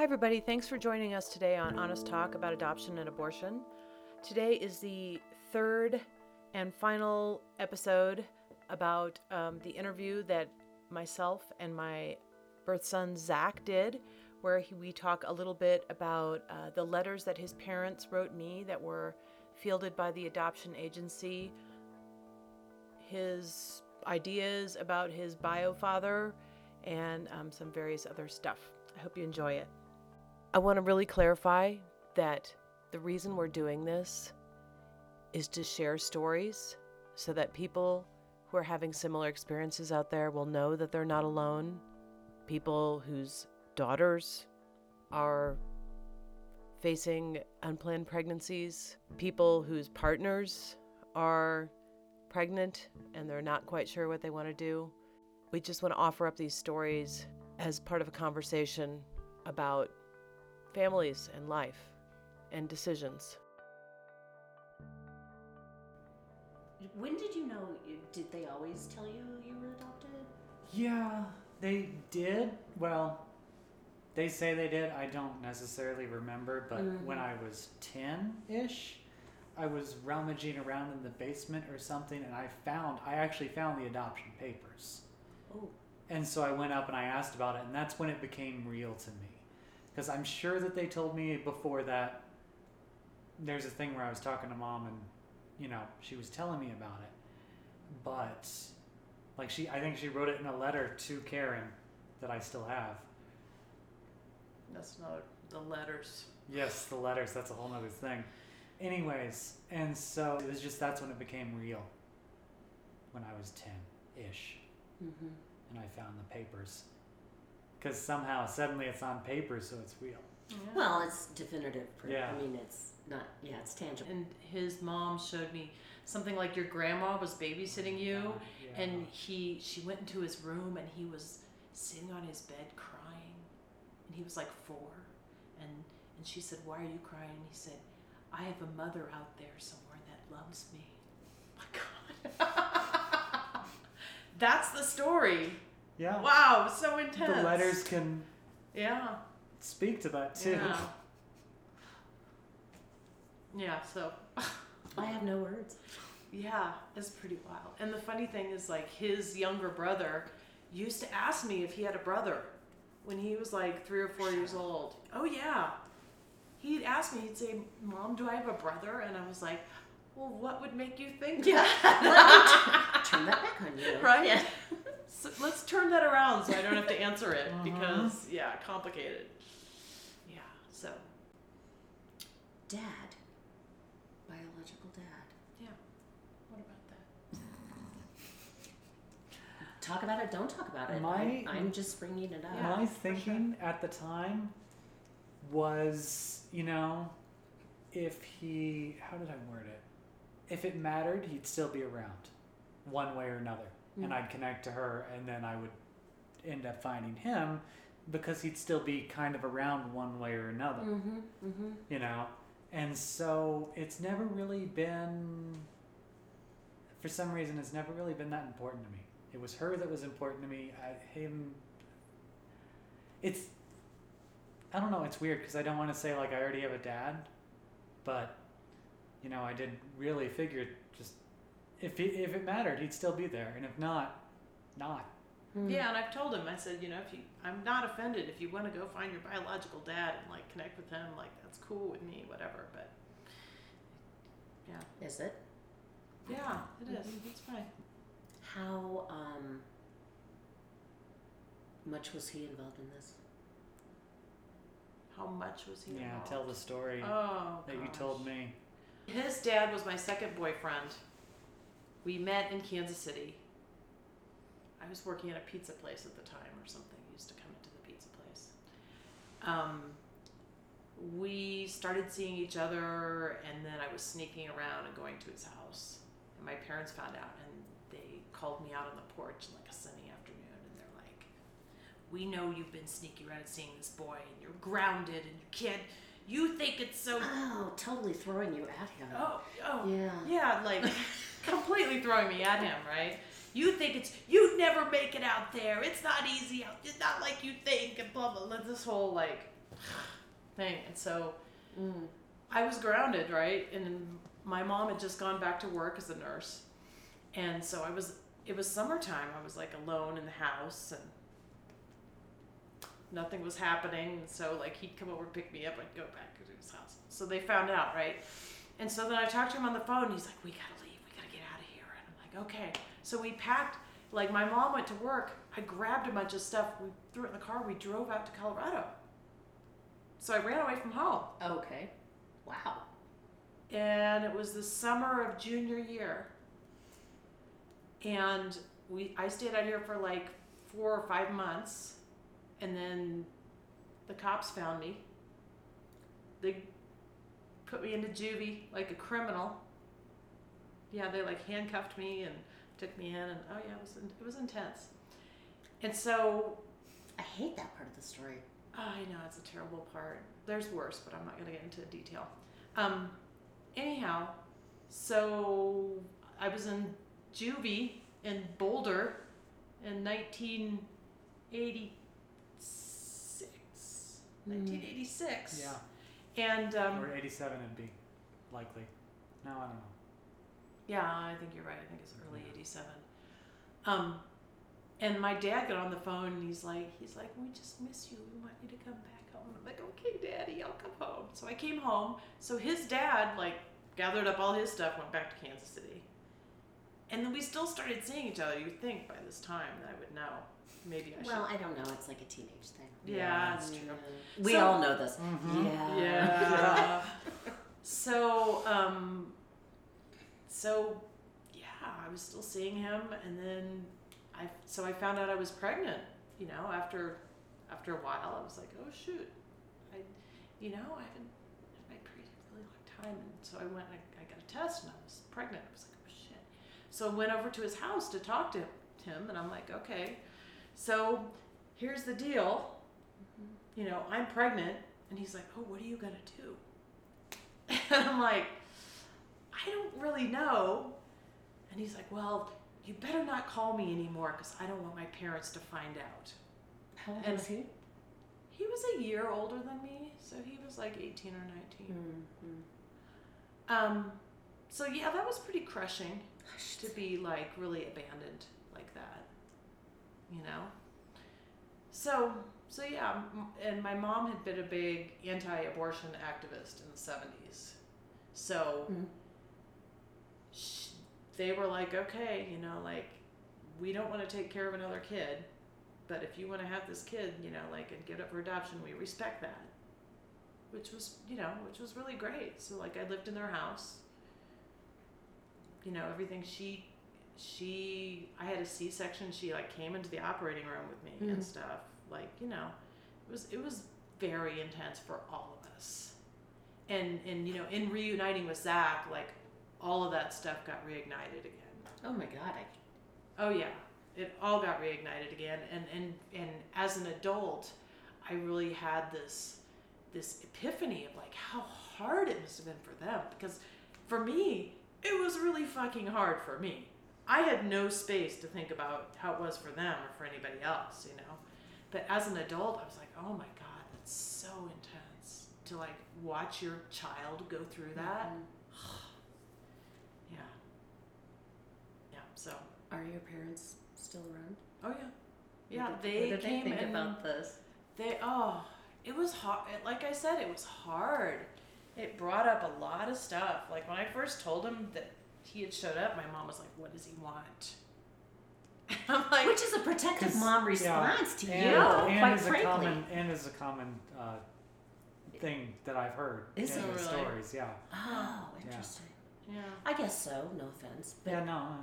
Hi, everybody. Thanks for joining us today on Honest Talk about adoption and abortion. Today is the third and final episode about um, the interview that myself and my birth son Zach did, where he, we talk a little bit about uh, the letters that his parents wrote me that were fielded by the adoption agency, his ideas about his bio father, and um, some various other stuff. I hope you enjoy it. I want to really clarify that the reason we're doing this is to share stories so that people who are having similar experiences out there will know that they're not alone. People whose daughters are facing unplanned pregnancies, people whose partners are pregnant and they're not quite sure what they want to do. We just want to offer up these stories as part of a conversation about families and life and decisions. When did you know? Did they always tell you you were adopted? Yeah, they did. Well, they say they did. I don't necessarily remember, but mm-hmm. when I was 10 ish, I was rummaging around in the basement or something, and I found, I actually found the adoption papers. Oh, And so I went up and I asked about it, and that's when it became real to me. Because I'm sure that they told me before that there's a thing where I was talking to mom and, you know, she was telling me about it. But, like, she, I think she wrote it in a letter to Karen that I still have. That's not the letters. Yes, the letters, that's a whole nother thing. Anyways, and so it was just that's when it became real. When I was 10 ish. mm-hmm. and I found the papers. Because somehow, suddenly it's on paper, so it's real. Well, it's definitive proof. Yeah. I mean, it's not. Yeah, it's tangible. And his mom showed me something like your grandma was babysitting you, oh Yeah. and he she went into his room and he was sitting on his bed crying, and he was like four, and and she said, "Why are you crying?" And he said, "I have a mother out there somewhere that loves me." my God, that's the story. Yeah. Wow, so intense. The letters can Yeah. speak to that too. Yeah. Yeah. So. I have no words. Yeah, it's pretty wild. And the funny thing is, like, his younger brother used to ask me if he had a brother when he was like three or four years old. Oh, yeah. He'd ask me, he'd say, Mom, do I have a brother? And I was like, Well, what would make you think Yeah. that? Turn that back on you. Right? Yeah. So let's turn that around so I don't have to answer it Uh-huh. because, yeah, complicated. Yeah, so, Dad. Biological dad. yeah. What about that? Talk about it. Don't talk about it. My- I, I'm just bringing it up. Yeah, My for thinking at the time was, you know, if he, how did I word it? If it mattered, he'd still be around, one way or another, and Mm. I'd connect to her, and then I would end up finding him because he'd still be kind of around one way or another. Mm-hmm. Mm-hmm. you know and so it's never really been for some reason it's never really been that important to me it was her that was important to me I, him it's i don't know it's weird because i don't want to say like i already have a dad but you know i did really figure if he, if it mattered he'd still be there and if not not Mm. Yeah, and I've told him, I said, you know, if you, I'm not offended if you want to go find your biological dad and like connect with him, like that's cool with me, whatever. But yeah, Is it? yeah, it is. It's fine. How um much was he involved in this? How much was he? yeah involved? tell the story Oh, that you told me His dad was my second boyfriend. We met in Kansas City. I was working at a pizza place at the time or something. Used to come into the pizza place. Um, we started seeing each other, and then I was sneaking around and going to his house. And my parents found out, and they called me out on the porch like a sunny afternoon, and they're like, "We know you've been sneaking around and seeing this boy, and you're grounded, and you can't. You think it's so Oh, totally throwing you at him. Oh, oh, Yeah. yeah, like completely throwing me at him, right? You think it's you'd never make it out there. It's not easy out. It's not like you think, and blah blah. blah. This whole like thing. And so Mm. I was grounded, right? And my mom had just gone back to work as a nurse. And so I was, it was summertime. I was like alone in the house and nothing was happening. And so, like, he'd come over and pick me up. I'd go back to his house. So they found out, right? And so then I talked to him on the phone. He's like, we gotta leave. We gotta get out of here. And I'm like, okay. So we packed, like, my mom went to work. I grabbed a bunch of stuff. We threw it in the car. We drove out to Colorado. So I ran away from home Okay. Wow. and it was the summer of junior year and we i stayed out here for like four or five months and then the cops found me they put me into juvie like a criminal yeah they like handcuffed me and took me in and oh yeah it was it was intense and so I hate that part of the story. I know it's a terrible part. There's worse, but I'm not going to get into detail. Um, anyhow, so I was in juvie in Boulder in 1986. 1986. Yeah. And um, or 87 would be likely. No, I don't know. Yeah, I think you're right. I think it's early '87. Um, and my dad got on the phone and he's like, he's like, we just miss you. We want you to come back home. I'm like, okay, Daddy, I'll come home. So I came home. So his dad like gathered up all his stuff, went back to Kansas City, and then we still started seeing each other. You'd think by this time that I would know. Maybe I should Well, I don't know. It's like a teenage thing. should. Yeah, that's true. Yeah. We So- all know this. Mhm. Yeah. Yeah. so, um, so yeah, I was still seeing him, and then I so I found out I was pregnant. You know, after after a while, I was like, oh shoot, I, you know, I haven't had my period in a really long time, and so I went and I, I got a test, and I was pregnant. I was like, oh shit. So I went over to his house to talk to him, and I'm like, okay, so here's the deal. You know, I'm pregnant, and he's like, oh, what are you gonna do? And I'm like, I don't really know. And he's like, well, you better not call me anymore because I don't want my parents to find out. How old And- was he? He was a year older than me, so he was like 18 or 19. Mm-hmm. Um, so yeah, that was pretty crushing to be like really abandoned like that, you know. So so yeah, and my mom had been a big anti-abortion activist in the 70s. So Mm. sh- they were like, okay, you know, like we don't want to take care of another kid, but if you want to have this kid, you know, like and give it up for adoption, we respect that. Which was, you know, which was really great. So like I lived in their house. You know, everything she she I had a C-section, she like came into the operating room with me and Mhm. stuff. Like, you know, it was it was very intense for all of us. And and you know, in reuniting with Zach, like all of that stuff got reignited again. Oh my god. I, Oh yeah, it all got reignited again, and and and as an adult, I really had this this epiphany of like how hard it must have been for them because for me it was really fucking hard for me. I had no space to think about how it was for them or for anybody else, you know. But as an adult, I was like, oh my god, that's so intense to like watch your child go through that. Mhm. Yeah. Yeah. So. Are your parents still around? Oh yeah. Yeah, What did- they what did came they think about this? they oh, it was hard. Like I said, it was hard. It brought up a lot of stuff. Like when I first told them that he had showed up, my mom was like, "What does he want?" I'm like, Which is a protective 'Cause- mom response to and, you, and quite is frankly. a common and is a common uh, thing that I've heard Is in it the really? stories. Yeah. Oh, interesting. yeah, I guess so. No offense, but Yeah. No. uh,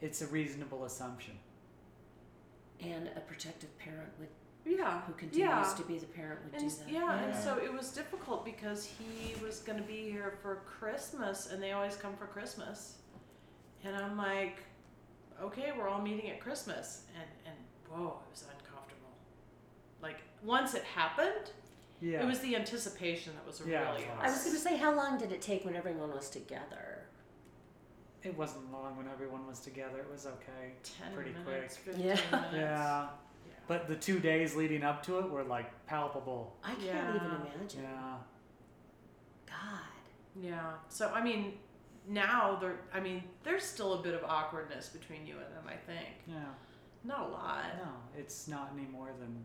It's a reasonable assumption. and a protective parent would yeah, who continues yeah. to be the parent would And do that. yeah, and so it was difficult because he was going to be here for Christmas, and they always come for Christmas, and I'm like, okay, we're all meeting at Christmas, and and whoa, it was uncomfortable. Like once it happened, Yeah. it was the anticipation that was Yeah, really. was. I was going to say, how long did it take when everyone was together? It wasn't long when everyone was together. It was okay. ten pretty minutes, quick. fifteen Yeah. minutes. Yeah. Yeah. But the two days leading up to it were like palpable. I can't Yeah. even imagine. Yeah. God. Yeah. So I mean, now there. I mean, there's still a bit of awkwardness between you and them. I think Yeah. not a lot. No, it's not any more than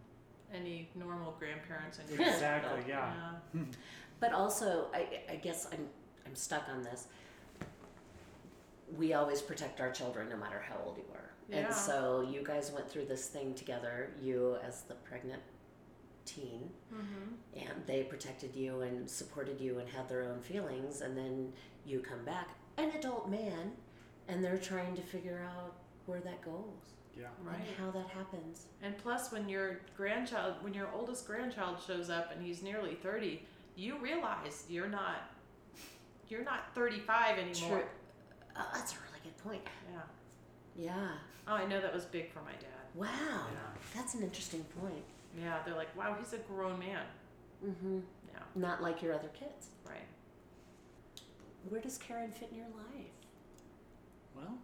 Any normal grandparents and exactly. Yeah. But also, I, I guess I'm I'm stuck on this. We always protect our children, no matter how old you are. Yeah. And so you guys went through this thing together. You as the pregnant teen, Mm-hmm. and they protected you and supported you and had their own feelings. And then you come back, an adult man, and they're trying to figure out where that goes Yeah. Right. and how that happens. And plus, when your grandchild, when your oldest grandchild shows up and he's nearly thirty, you realize you're not, you're not thirty-five anymore. True. Uh, that's a really good point. Yeah. Yeah. Oh, I know that was big for my dad. Wow. Yeah. That's an interesting point. Yeah, they're like, wow, he's a grown man. Mm-hmm. Yeah. Not like your other kids. Right. Where does Karen fit in your life? Well,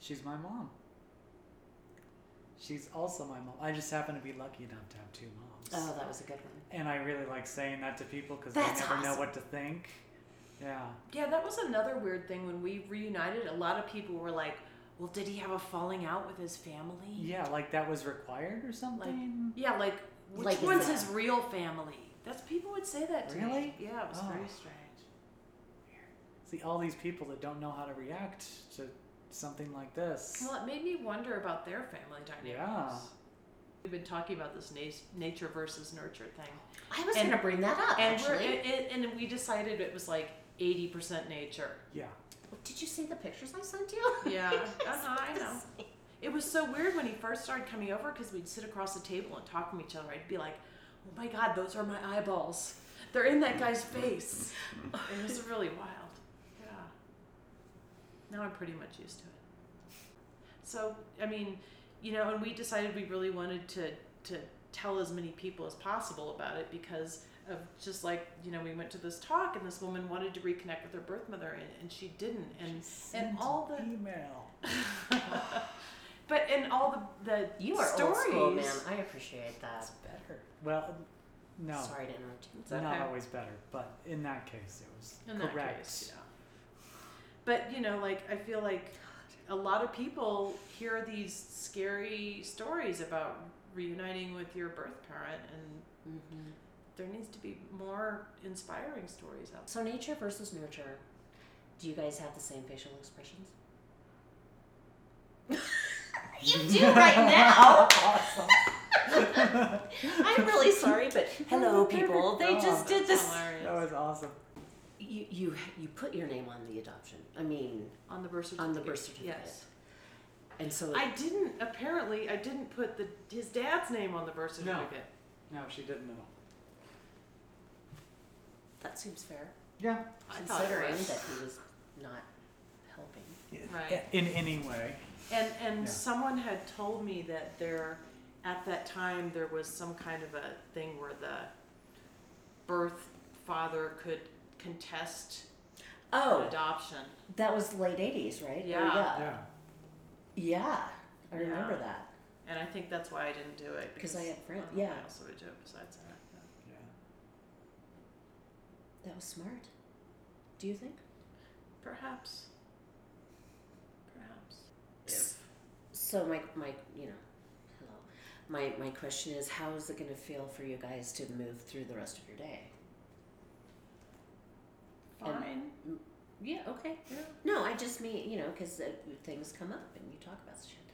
she's my mom. She's also my mom. I just happen to be lucky enough to have two moms. Oh, that was a good one. And I really like saying that to people because they That's never know what to think. Yeah. Yeah, that was another weird thing when we reunited. A lot of people were like, well, did he have a falling out with his family? Yeah, like that was required or something. Yeah, like which Like, is one's his real family? That's people would say that to me. Really? Yeah, it was Oh. very strange. See, all these people that don't know how to react to something like this. Well, it made me wonder about their family dynamics. Yeah. We've been talking about this na- nature versus nurture thing, I was going to bring that up, and we're actually. it, it, and we decided it was like eighty percent nature. Yeah. Did you see the pictures I sent you? Yeah, uh-huh, I know. It was so weird when he first started coming over because we'd sit across the table and talk to each other. I'd be like, "Oh my God, those are my eyeballs. They're in that guy's face." It was really wild. Yeah. Now I'm pretty much used to it. So I mean, you know, and we decided we really wanted to to tell as many people as possible about it because of just like you know we went to this talk and this woman wanted to reconnect with her birth mother and, and she didn't and and Sent all the email. but in all the the You are stories, old school, man. I appreciate that. That's better. Well, no, Sorry to interrupt you. It's not always better, but in that case, it was in that correct. case, yeah. But you know, like I feel like a lot of people hear these scary stories about reuniting with your birth parent, and hmm there needs to be more inspiring stories out So, nature versus nurture. Do you guys have the same facial expressions? you do right now. awesome. I'm really sorry, but hello, oh people. They just did there. this. Hilarious. That was awesome. You you you put your name on the adoption. I mean, on the birth certificate. on the birth certificate. Yes. and so I didn't. Apparently, I didn't put the his dad's name on the birth No. certificate. No, she didn't know. That seems fair, Yeah. I thought it considering was. that he was not helping. Right. In any way. And and Yeah. someone had told me that there, at that time, there was some kind of a thing where the birth father could contest an Oh, adoption. that was late '80s, right? Or Yeah. yeah. Yeah. Yeah, I remember Yeah. that. And I think that's why I didn't do it. 'Cause I had friend- I don't know yeah. what else I would do it besides that. yeah. Yeah. That was smart. Do you think? Perhaps. Perhaps. S- So my my you know, hello. My my question is, how is it going to feel for you guys to move through the rest of your day? And- Fine. Yeah. Okay. Yeah. No, I just mean you know because uh, things come up and you talk about shit.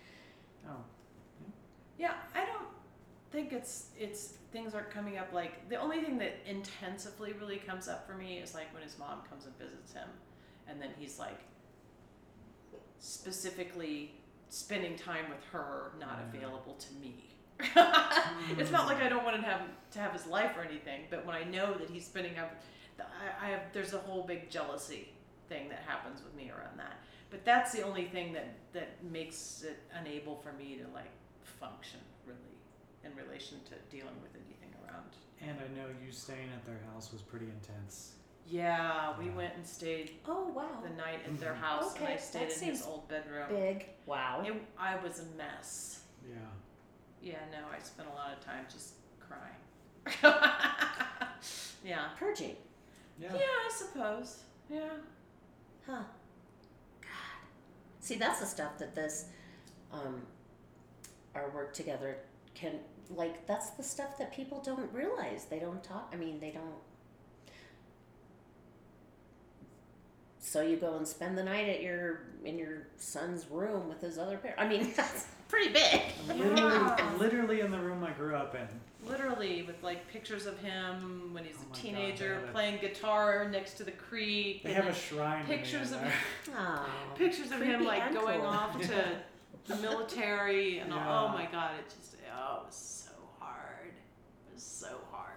Oh. Yeah, I don't think it's it's things aren't coming up like the only thing that intensively really comes up for me is like when his mom comes and visits him and then he's like specifically spending time with her not Yeah. available to me. Hmm. it's not like I don't want to have to have his life or anything, but when I know that he's spending up, I, I have there's a whole big jealousy thing that happens with me around that. But that's the only thing that that makes it unable for me to like function in relation to dealing with anything around. And I know you staying at their house was pretty intense. Yeah, we Yeah. went and stayed Oh wow. the night at their Mhm. house, and Okay, I stayed that in his seems old bedroom. Big. Wow. It, I was a mess. Yeah. Yeah, no, I spent a lot of time just crying. yeah. Purging. Yeah. Yeah, I suppose. Yeah. Huh. God. See, that's the stuff that this, um, our work together can, like, that's the stuff that people don't realize. They don't talk, I mean, they don't. So you go and spend the night at your, in your son's room with his other parent. I mean, that's pretty big. Literally, Yeah. literally in the room I grew up in. Literally, with like pictures of him when he's Oh a my God, teenager they playing guitar next to the creek. They and have a then shrine. to me pictures in of there. Oh, pictures of him creepy like and going cool. off to the military and all, oh Yeah. oh my god it just oh it was so hard it was so hard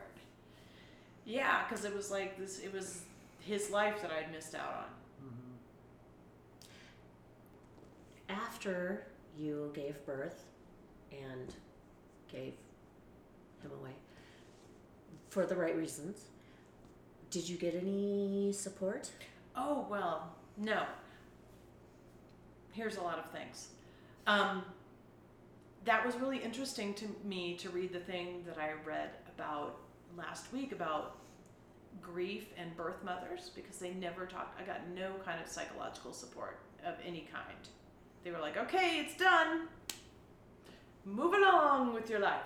yeah because it was like this it was his life that i'd missed out on Mhm. after you gave birth and gave him away for the right reasons, did you get any support? oh well no here's a lot of things um, that was really interesting to me to read the thing that i read about last week about grief and birth mothers because they never talked. I got no kind of psychological support of any kind. They were like, okay, it's done. Move along with your life.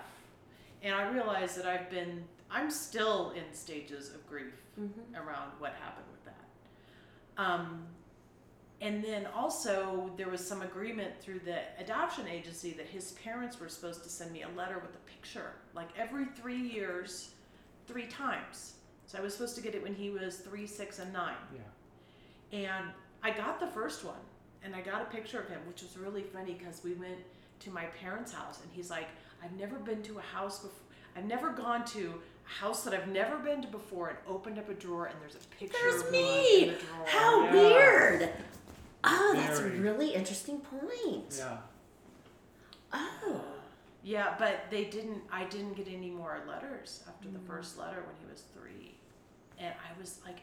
And I realized that I've been, I'm still in stages of grief Mm-hmm. around what happened with that. Um, and then also, there was some agreement through the adoption agency that his parents were supposed to send me a letter with a picture, like every three years, three times. So I was supposed to get it when he was three, six, and nine. Yeah. And I got the first one, and I got a picture of him, which was really funny because we went to my parents' house, and he's like, I've never been to a house before. I've never gone to a house that I've never been to before and opened up a drawer, and there's a picture There's of me! in the drawer. How Yeah. weird! Oh, that's a really interesting point. Yeah. Oh. Yeah, but they didn't. I didn't get any more letters after the Mm. first letter when he was three, and I was like,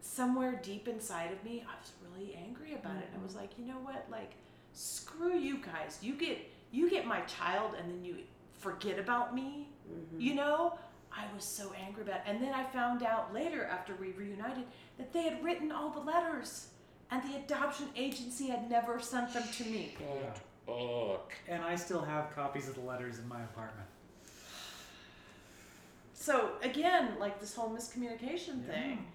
somewhere deep inside of me, I was really angry about it. And I was like, you know what? Like, screw you guys. You get you get my child, and then you forget about me. Mhm. You know. I was so angry about it. And then I found out later, after we reunited, that they had written all the letters, and the adoption agency had never sent them to me. Yeah. And I still have copies of the letters in my apartment. So again, like this whole miscommunication Yeah. thing,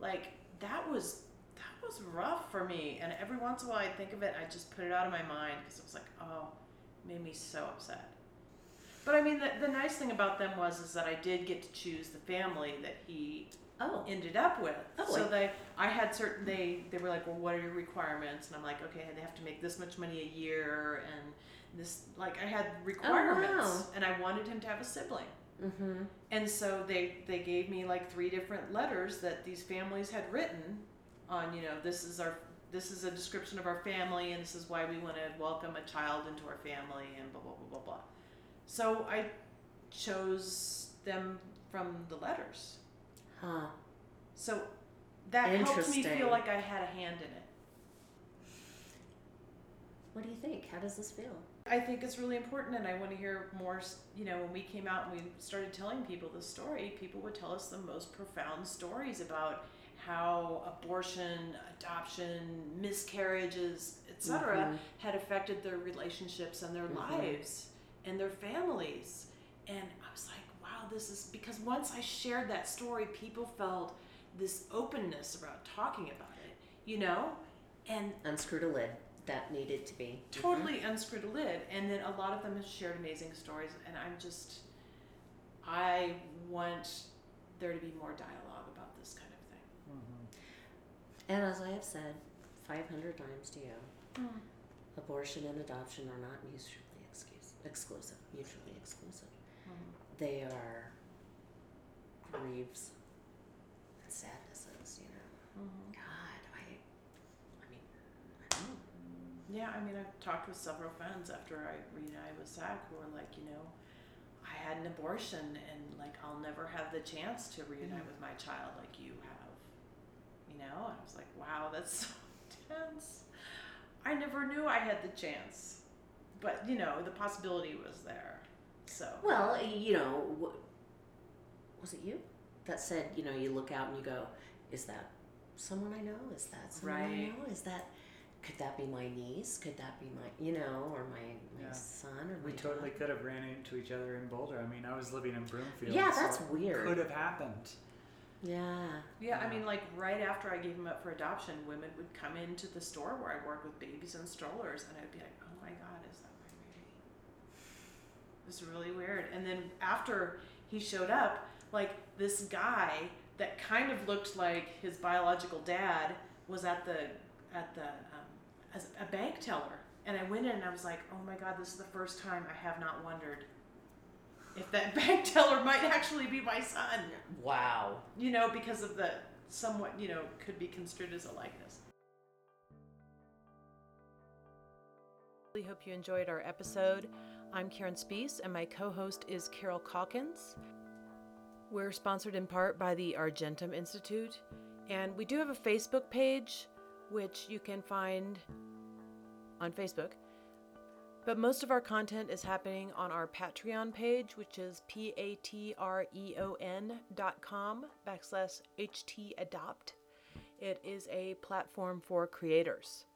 like that was that was rough for me. And every once in a while, I think of it, I just put it out of my mind because it was like, oh, made me so upset. But I mean, the, the nice thing about them was is that I did get to choose the family that he Oh. ended up with. Oh, so I- they, I had certain they they were like, well, what are your requirements? And I'm like, okay, they have to make this much money a year, and this like I had requirements, wow. and I wanted him to have a sibling. Mm-hmm. And so they they gave me like three different letters that these families had written on, you know, this is our this is a description of our family and this is why we want to welcome a child into our family and blah blah blah blah blah. So I chose them from the letters. Huh. So that helped me feel like I had a hand in it. What do you think? How does this feel? I think it's really important, and I want to hear more. You know, when we came out and we started telling people the story, people would tell us the most profound stories about how abortion, adoption, miscarriages, etc., Mhm. had affected their relationships and their Mhm. lives and their families. And I was like, wow, this is because once I shared that story, people felt this openness about talking about it, you know? And Unscrewed a lid. That needed to be. totally unscrewed a lid and then a lot of them have shared amazing stories and i'm just i want there to be more dialogue about this kind of thing Mm-hmm. And as I have said 500 times to you, abortion and adoption are not mutually They are griefs and sadnesses, you know. Mm-hmm. God, I, I mean, I don't yeah i mean i've talked with several friends after i reunited with zach who are like you know i had an abortion and like i'll never have the chance to reunite mm-hmm. with my child like you have you know? And i was like wow that's so intense. I never knew i had the chance but you know, the possibility was there. So Well, you know, wh- was it you that said, you know, you look out and you go, is that someone I know? Is that someone I know? Is that could that be my niece? Could that be my, you know, or my my Yeah. son or We my totally daughter? could have ran into each other in Boulder. I mean, I was living in Broomfield. Yeah, so that's it weird. Could have happened. Yeah. Yeah, I mean, like right after I gave him up for adoption, women would come into the store where I work with babies and strollers, and I'd be like, "Oh my God, is that my baby?" It was really weird. And then after he showed up, like this guy that kind of looked like his biological dad was at the at the um, as a bank teller, and I went in and I was like, "Oh my God, this is the first time I have not wondered." If that bank teller might actually be my son Wow. you know, because of the somewhat, you know, could be construed as a likeness. Really hope you enjoyed our episode. I'm Karen Spees, and my co host is Carol Calkins. We're sponsored in part by the Argentum Institute, and we do have a Facebook page, which you can find on Facebook. But most of our content is happening on our Patreon page, which is p a t r e o n dot com backslash ht adopt. It is a platform for creators,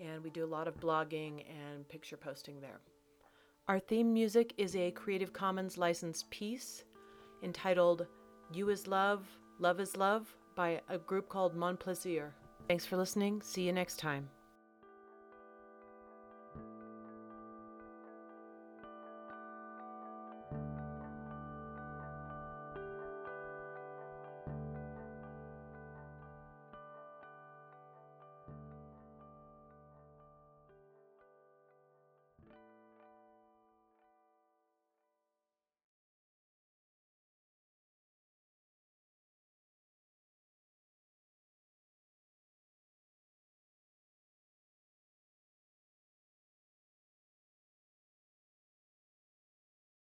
and we do a lot of blogging and picture posting there. Our theme music is a Creative Commons licensed piece entitled You is Love, Love is Love by a group called Mon Plaisir. Thanks for listening. See you next time.